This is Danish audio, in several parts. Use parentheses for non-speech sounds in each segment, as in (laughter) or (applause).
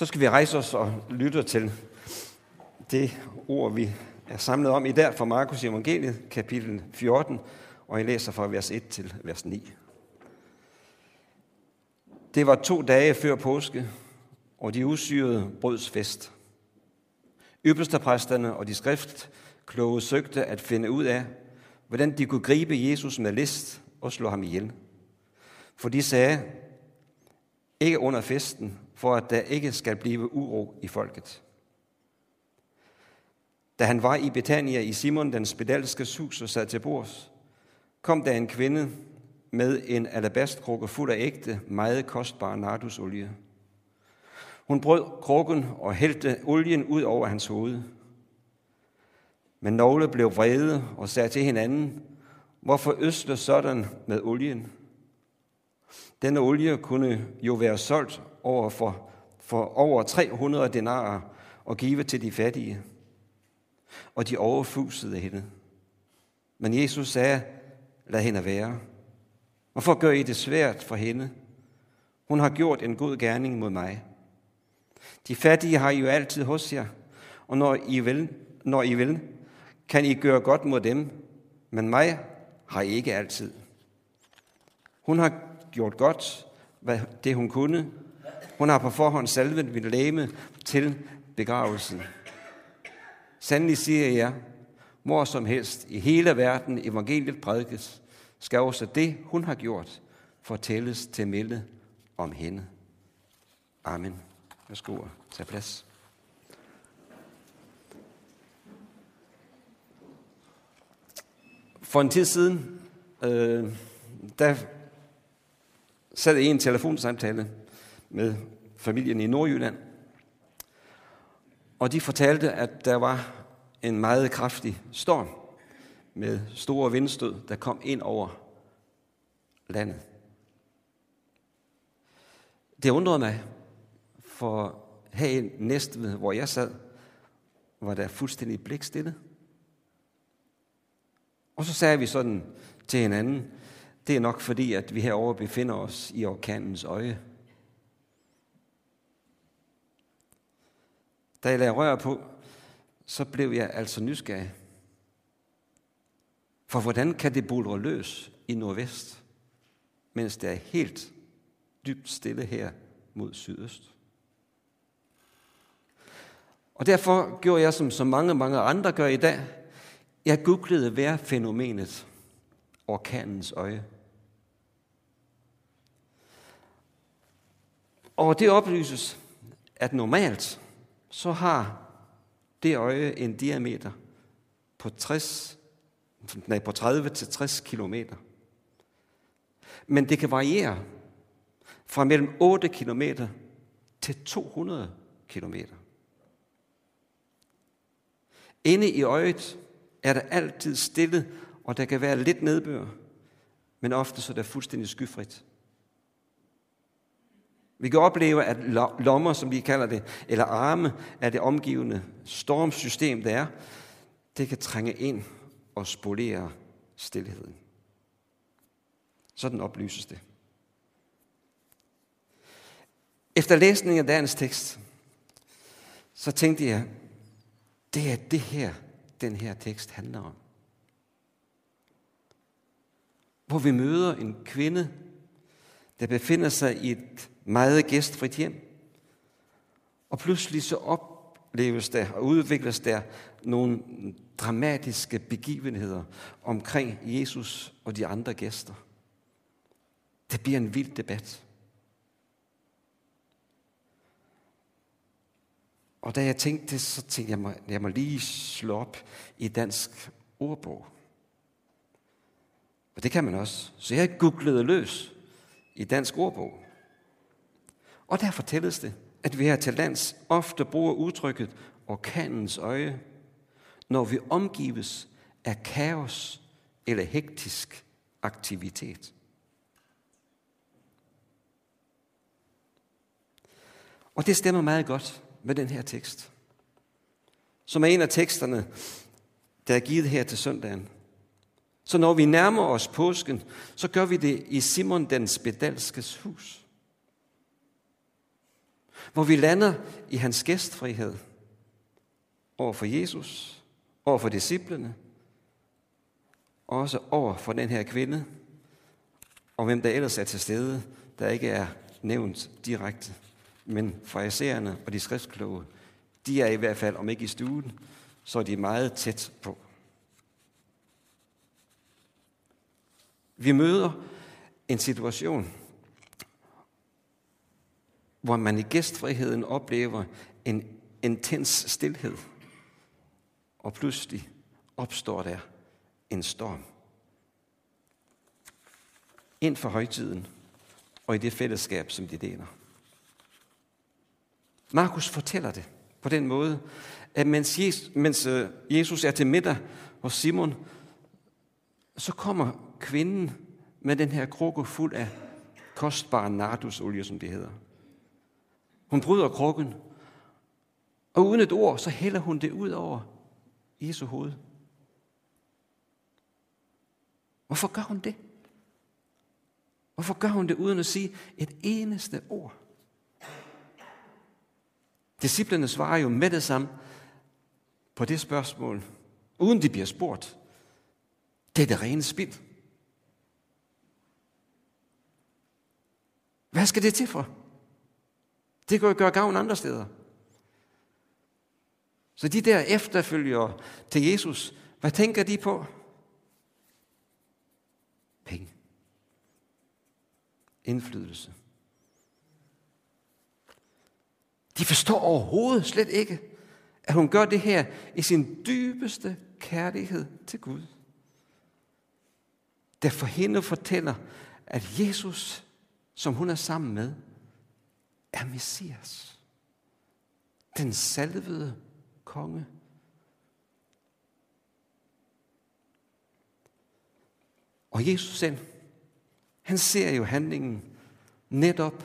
Så skal vi rejse os og lytte til det ord, vi er samlet om i dag fra Markus Evangeliet, kapitel 14, og jeg læser fra vers 1 til vers 9. Det var to dage før påske, og de usyrede brøds fest. Ypperstepræsterne og de skriftkloge søgte at finde ud af, hvordan de kunne gribe Jesus med list og slå ham ihjel. For de sagde, ikke under festen, for at der ikke skal blive uro i folket. Da han var i Betania i Simon den spedalske hus og sad til bords, kom der en kvinde med en alabastkrukke fuld af ægte, meget kostbar nardusolie. Hun brød krukken og hældte olien ud over hans hoved. Men nogle blev vrede og sagde til hinanden, hvorfor øsle sådan med olien? Denne olie kunne jo være solgt over for, for over 300 denarer og give til de fattige. Og de overfusede hende. Men Jesus sagde, lad hende være. Hvorfor gør I det svært for hende? Hun har gjort en god gerning mod mig. De fattige har I jo altid hos jer, og når I vil, når I vil kan I gøre godt mod dem, men mig har I ikke altid. Hun har gjort godt, hvad det hun kunne. Hun har på forhånd salvet mit læme til begravelsen. Sandelig siger jeg, hvor som helst i hele verden evangeliet prædikes, skal også det, hun har gjort, fortælles til melde om hende. Amen. Værsgo og tag plads. For en tid siden, øh, der sad i en telefonsamtale med familien i Nordjylland, og de fortalte, at der var en meget kraftig storm med store vindstød, der kom ind over landet. Det undrede mig, for her i Næstved, hvor jeg sad, var der fuldstændig blikstille. Og så sagde vi sådan til hinanden, det er nok fordi, at vi herover befinder os i orkanens øje. Da jeg lagde rør på, så blev jeg altså nysgerrig. For hvordan kan det bulre løs i nordvest, mens det er helt dybt stille her mod sydøst? Og derfor gjorde jeg, som så mange, mange andre gør i dag. Jeg googlede hver fænomenet orkanens øje. Og det oplyses, at normalt så har det øje en diameter på 60, nej, på 30 til 60 kilometer. Men det kan variere fra mellem 8 kilometer til 200 kilometer. Inde i øjet er der altid stille, og der kan være lidt nedbør, men ofte så er der fuldstændig skyfrit. Vi kan opleve, at lommer, som vi kalder det, eller arme af det omgivende stormsystem, der er, det kan trænge ind og spolere stillheden. Sådan oplyses det. Efter læsningen af dagens tekst, så tænkte jeg, det er det her, den her tekst handler om. Hvor vi møder en kvinde, der befinder sig i et meget gæstfrit hjem. Og pludselig så opleves der og udvikles der nogle dramatiske begivenheder omkring Jesus og de andre gæster. Det bliver en vild debat. Og da jeg tænkte det, så tænkte jeg, at jeg må lige slå op i dansk ordbog. Og det kan man også. Så jeg googlede løs i dansk ordbog. Og der fortælles det, at vi her til lands ofte bruger udtrykket orkanens øje, når vi omgives af kaos eller hektisk aktivitet. Og det stemmer meget godt med den her tekst, som er en af teksterne, der er givet her til søndagen. Så når vi nærmer os påsken, så gør vi det i Simon den spedalskes hus. Hvor vi lander i hans gæstfrihed over for Jesus, over for disciplene, også over for den her kvinde, og hvem der ellers er til stede, der ikke er nævnt direkte. Men fraisererne og de skriftkloge, de er i hvert fald, om ikke i stuen, så er de meget tæt på. Vi møder en situation, hvor man i gæstfriheden oplever en intens stillhed, og pludselig opstår der en storm. Ind for højtiden og i det fællesskab, som de deler. Markus fortæller det på den måde, at mens Jesus, mens øh, Jesus er til middag hos Simon, så kommer kvinden med den her krukke fuld af kostbar nardusolie, som det hedder. Hun bryder krukken, og uden et ord, så hælder hun det ud over Jesu hoved. Hvorfor gør hun det? Hvorfor gør hun det uden at sige et eneste ord? Disciplerne svarer jo med det samme på det spørgsmål, uden de bliver spurgt. Det er det rene spild. Hvad skal det til for? Det kan jo gøre gavn andre steder. Så de der efterfølgere til Jesus, hvad tænker de på? Penge. Indflydelse. De forstår overhovedet slet ikke, at hun gør det her i sin dybeste kærlighed til Gud. Der for hende fortæller, at Jesus, som hun er sammen med, er Messias. Den salvede konge. Og Jesus selv, han ser jo handlingen netop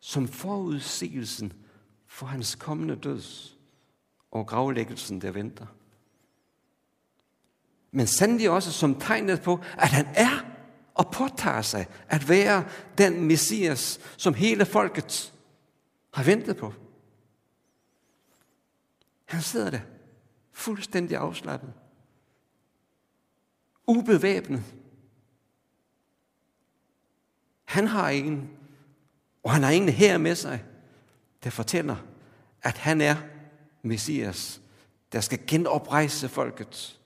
som forudsigelsen for hans kommende døds og gravlæggelsen, der venter. Men sandelig også som tegnet på, at han er og påtager sig at være den messias, som hele folket har ventet på. Han sidder der, fuldstændig afslappet, ubevæbnet. Han har ingen, og han har ingen her med sig, der fortæller, at han er Messias, der skal genoprejse folket.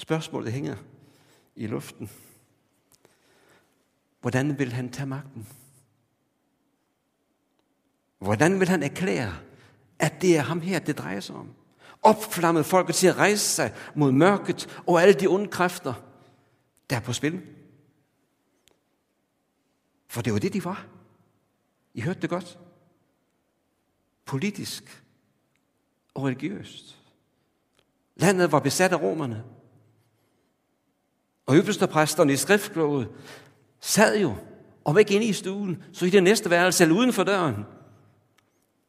Spørgsmålet hænger i luften. Hvordan vil han tage magten? Hvordan vil han erklære, at det er ham her, det drejer sig om? Opflammet folket til at rejse sig mod mørket og alle de onde kræfter, der er på spil. For det var det, de var. I hørte det godt. Politisk og religiøst. Landet var besat af romerne. Og øverstepræsterne i skriftbloget sad jo, om ikke inde i stuen, så i det næste værelse eller uden for døren,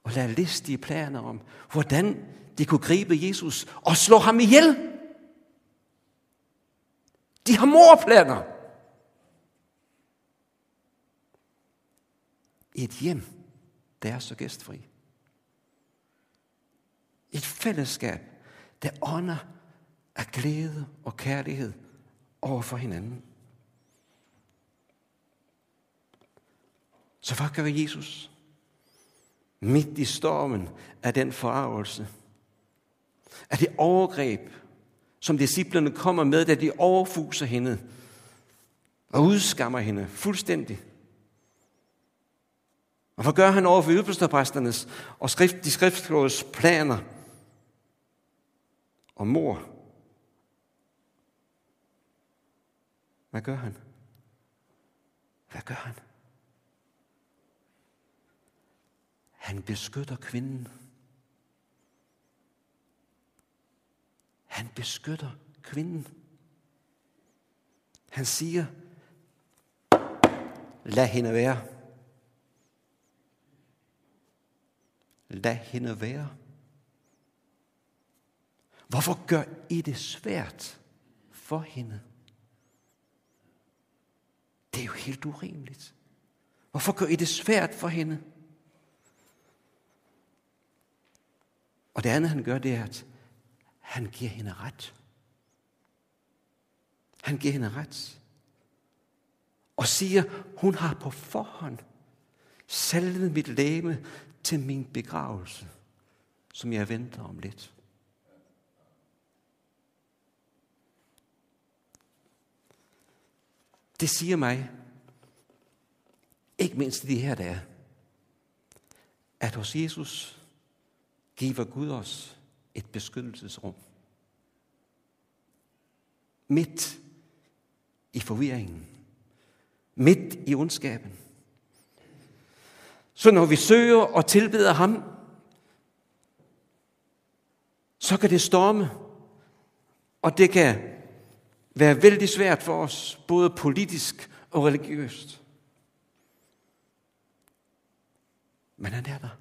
og lade listige planer om, hvordan de kunne gribe Jesus og slå ham ihjel. De har morplaner. I et hjem, der er så gæstfri. Et fællesskab, der ånder af glæde og kærlighed over for hinanden. Så hvad gør Jesus? Midt i stormen af den forarvelse, af det overgreb, som disciplerne kommer med, da de overfuser hende og udskammer hende fuldstændig. Og hvad gør han over for ypperstepræsternes og skrift, de skriftslås planer om mor? Hvad gør han? Hvad gør han? Han beskytter kvinden. Han beskytter kvinden. Han siger, lad hende være. Lad hende være. Hvorfor gør I det svært for hende? Det er jo helt urimeligt. Hvorfor gør I det svært for hende? Og det andet, han gør, det er, at han giver hende ret. Han giver hende ret. Og siger, hun har på forhånd salvet mit læme til min begravelse, som jeg venter om lidt. Det siger mig, ikke mindst de her dage, at hos Jesus giver Gud os et beskyttelsesrum. Midt i forvirringen. Midt i ondskaben. Så når vi søger og tilbeder ham, så kan det storme, og det kan være vældig svært for os, både politisk og religiøst. Men han er der.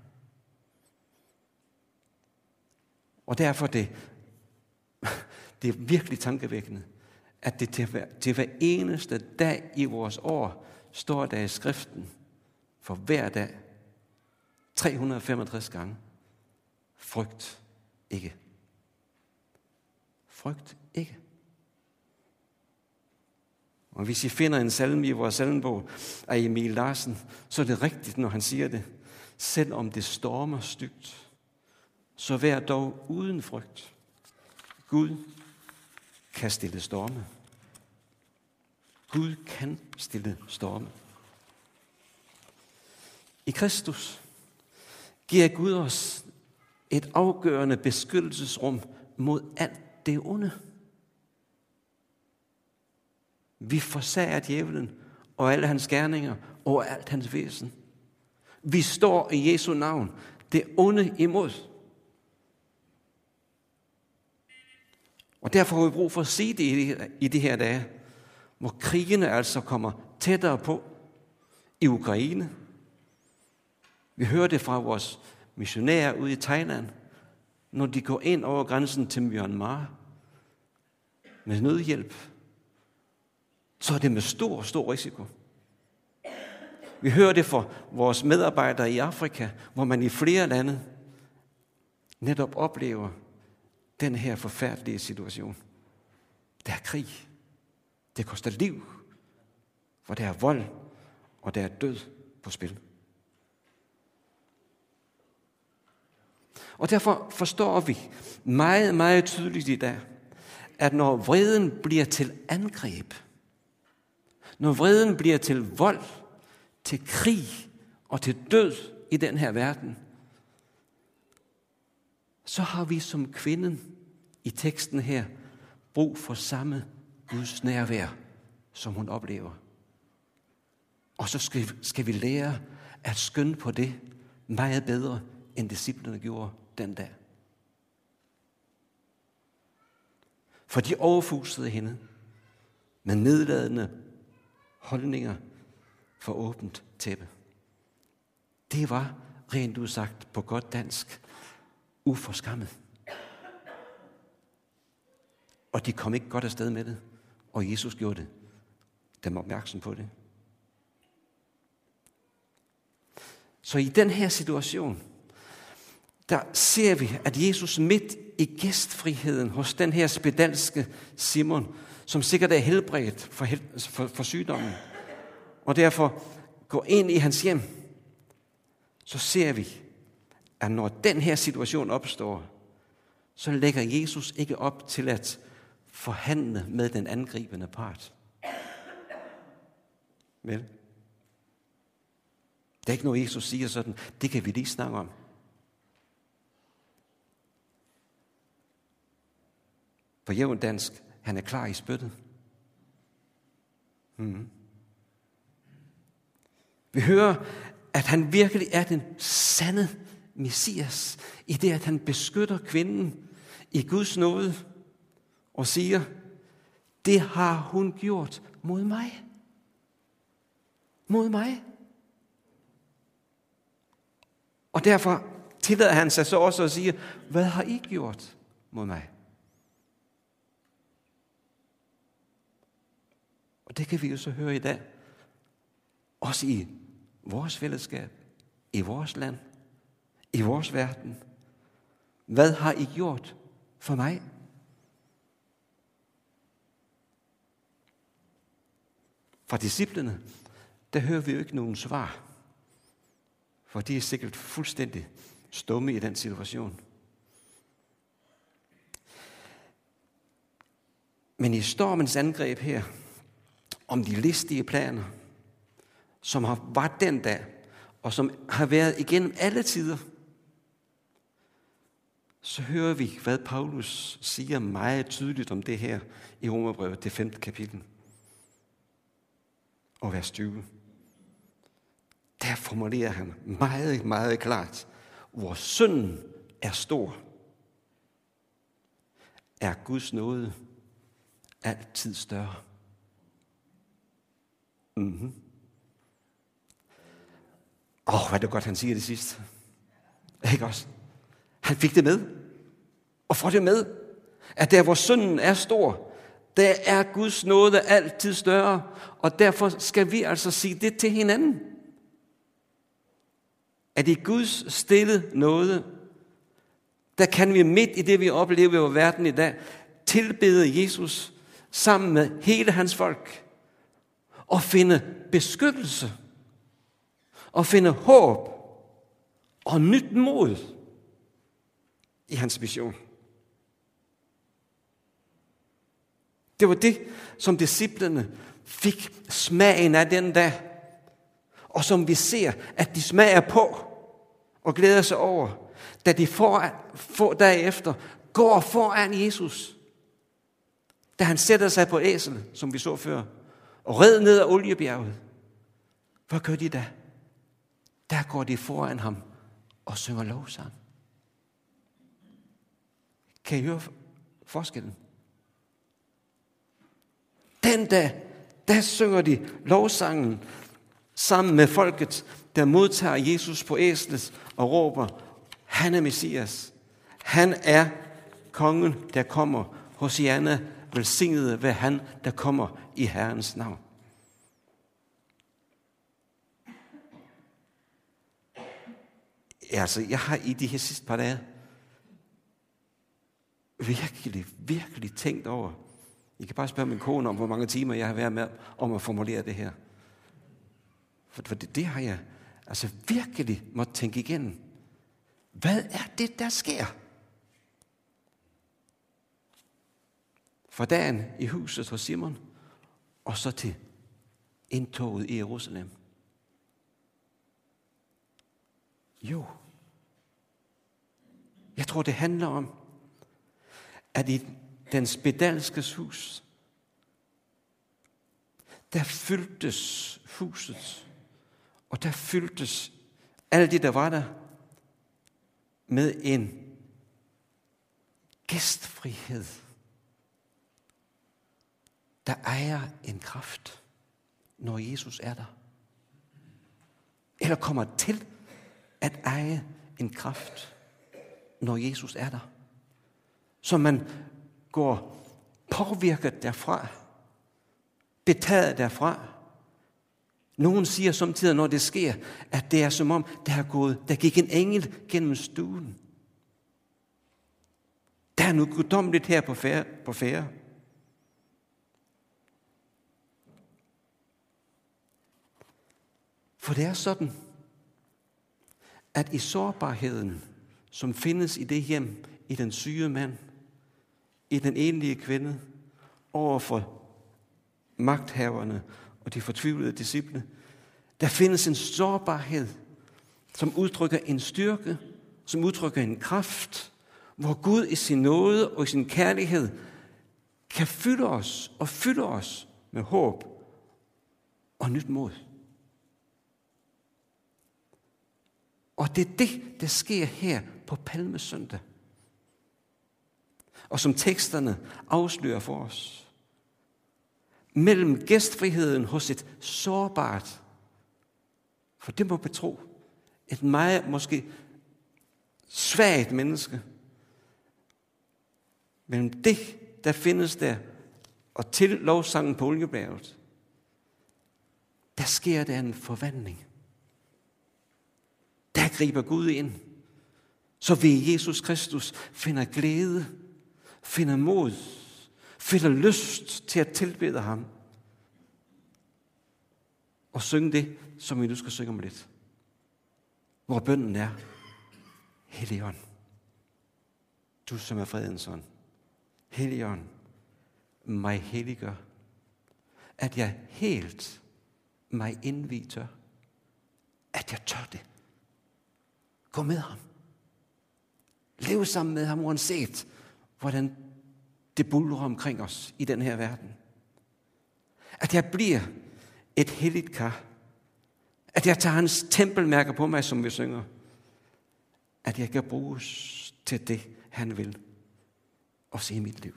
Og derfor det, (laughs) det er virkelig tankevækkende, at det til hver, til hver eneste dag i vores år står der i skriften for hver dag 365 gange. Frygt ikke. Frygt ikke. Og hvis I finder en salme i vores salmebog af Emil Larsen, så er det rigtigt, når han siger det. Selvom det stormer stygt, så vær dog uden frygt. Gud kan stille storme. Gud kan stille storme. I Kristus giver Gud os et afgørende beskyttelsesrum mod alt det onde. Vi forsager djævlen og alle hans gerninger og alt hans væsen. Vi står i Jesu navn det onde imod. Og derfor har vi brug for at se det i de her dage, hvor krigene altså kommer tættere på i Ukraine. Vi hører det fra vores missionærer ude i Thailand, når de går ind over grænsen til Myanmar med nødhjælp, så er det med stor, stor risiko. Vi hører det fra vores medarbejdere i Afrika, hvor man i flere lande netop oplever den her forfærdelige situation. Der er krig. Det koster liv. For der er vold, og der er død på spil. Og derfor forstår vi meget, meget tydeligt i dag, at når vreden bliver til angreb, når vreden bliver til vold, til krig og til død i den her verden, så har vi som kvinden i teksten her brug for samme Guds nærvær, som hun oplever. Og så skal, skal vi lære at skønne på det meget bedre, end disciplene gjorde den dag. For de overfusede hende med nedladende holdninger for åbent tæppe. Det var rent udsagt på godt dansk uforskammet. Og de kom ikke godt afsted med det, og Jesus gjorde det. Dem opmærksom på det. Så i den her situation, der ser vi, at Jesus midt i gæstfriheden hos den her spedalske Simon, som sikkert er helbredt for, for, for sygdommen, og derfor går ind i hans hjem, så ser vi, at når den her situation opstår, så lægger Jesus ikke op til at forhandle med den angribende part. Vel? Det er ikke noget, Jesus siger sådan, det kan vi lige snakke om. På jævn dansk, han er klar i spyttet. Mm. Vi hører, at han virkelig er den sande Messias, i det, at han beskytter kvinden i Guds nåde og siger, det har hun gjort mod mig. Mod mig. Og derfor tillader han sig så også at sige, hvad har I gjort mod mig? Og det kan vi jo så høre i dag Også i vores fællesskab, i vores land, i vores verden. Hvad har I gjort for mig? Fra disciplene, der hører vi jo ikke nogen svar. For de er sikkert fuldstændig stumme i den situation. Men i stormens angreb her, om de listige planer, som har været den dag, og som har været igennem alle tider, så hører vi, hvad Paulus siger meget tydeligt om det her i Romerbrevet, det 5. kapitel og vers 20. Der formulerer han meget, meget klart, hvor synden er stor, er Guds nåde altid større. Mm-hmm. Åh, oh, hvad er det godt, han siger det sidst. Ikke også? Han fik det med. Og får det med, at der hvor synden er stor, der er Guds nåde altid større. Og derfor skal vi altså sige det til hinanden. At i Guds stille nåde, der kan vi midt i det, vi oplever i verden i dag, tilbede Jesus sammen med hele hans folk og finde beskyttelse og finde håb og nyt mod i hans mission. Det var det, som disciplene fik smagen af den dag, og som vi ser, at de smager på og glæder sig over, da de foran, få dage efter går foran Jesus, da han sætter sig på æsel, som vi så før, og red ned af oliebjerget. Hvad gør de da? Der går de foran ham og synger lovsang. Kan I høre forskellen? Den dag, der synger de lovsangen sammen med folket, der modtager Jesus på æslet og råber, han er Messias. Han er kongen, der kommer. Hosianna, velsignet ved han, der kommer i Herrens navn. Altså, jeg har i de her sidste par dage virkelig, virkelig tænkt over, I kan bare spørge min kone om, hvor mange timer jeg har været med om at formulere det her. For, for det, det har jeg altså virkelig måtte tænke igennem. Hvad er det, der sker? Fra dagen i huset hos Simon, og så til indtoget i Jerusalem. Jo, jeg tror, det handler om, at i den spedalskes hus, der fyldtes huset, og der fyldtes alle de, der var der, med en gæstfrihed, der ejer en kraft, når Jesus er der. Eller kommer til at eje en kraft, når Jesus er der. Så man går påvirket derfra, betaget derfra. Nogen siger samtidig, når det sker, at det er som om, der, er gået, der gik en engel gennem stuen. Der er noget guddommeligt her på færre. På færre. For det er sådan, at i sårbarheden, som findes i det hjem, i den syge mand, i den enlige kvinde, over for magthaverne og de fortvivlede disciple, der findes en sårbarhed, som udtrykker en styrke, som udtrykker en kraft, hvor Gud i sin nåde og i sin kærlighed kan fylde os og fylde os med håb og nyt mod. Og det er det, der sker her på Palmesøndag. Og som teksterne afslører for os. Mellem gæstfriheden hos et sårbart, for det må betro, et meget måske svagt menneske. Mellem det, der findes der, og til lovsangen på oliebjerget, der sker der en forvandling. Der griber Gud ind, så vi Jesus Kristus finder glæde, finder mod, finder lyst til at tilbede ham. Og synge det, som vi nu skal synge om lidt. Hvor bønden er, Helligånd. Du som er fredens ånd. Helligånd, mig helliggør, at jeg helt mig indviger, at jeg tør det. Gå med ham. Lev sammen med ham, uanset hvordan det bulrer omkring os i den her verden. At jeg bliver et helligt kar. At jeg tager hans tempelmærker på mig, som vi synger. At jeg kan bruges til det, han vil. Også i mit liv.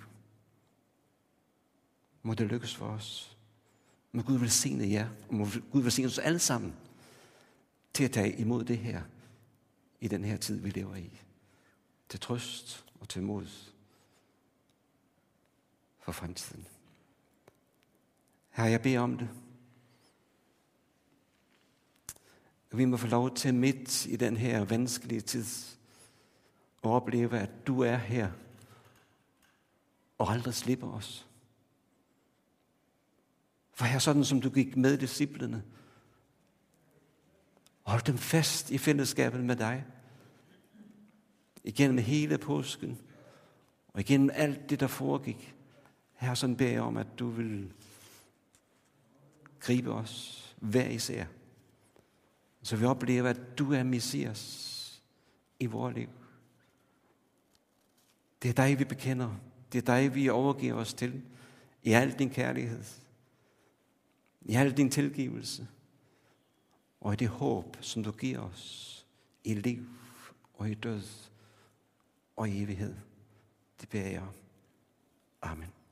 Må det lykkes for os. Må Gud velsigne jer, og må Gud velsigne os alle sammen til at tage imod det her i den her tid, vi lever i. Til trøst og til mod for fremtiden. Her jeg beder om det. Vi må få lov til midt i den her vanskelige tid at opleve, at du er her og aldrig slipper os. For her sådan som du gik med disciplene, hold dem fast i fællesskabet med dig. Igennem hele påsken, og igennem alt det, der foregik. Her sådan beder jeg om, at du vil gribe os hver især. Så vi oplever, at du er Messias i vores liv. Det er dig, vi bekender. Det er dig, vi overgiver os til i al din kærlighed, i al din tilgivelse, og i det håb, som du giver os i liv og i død og i evighed. Det beder jeg. Amen.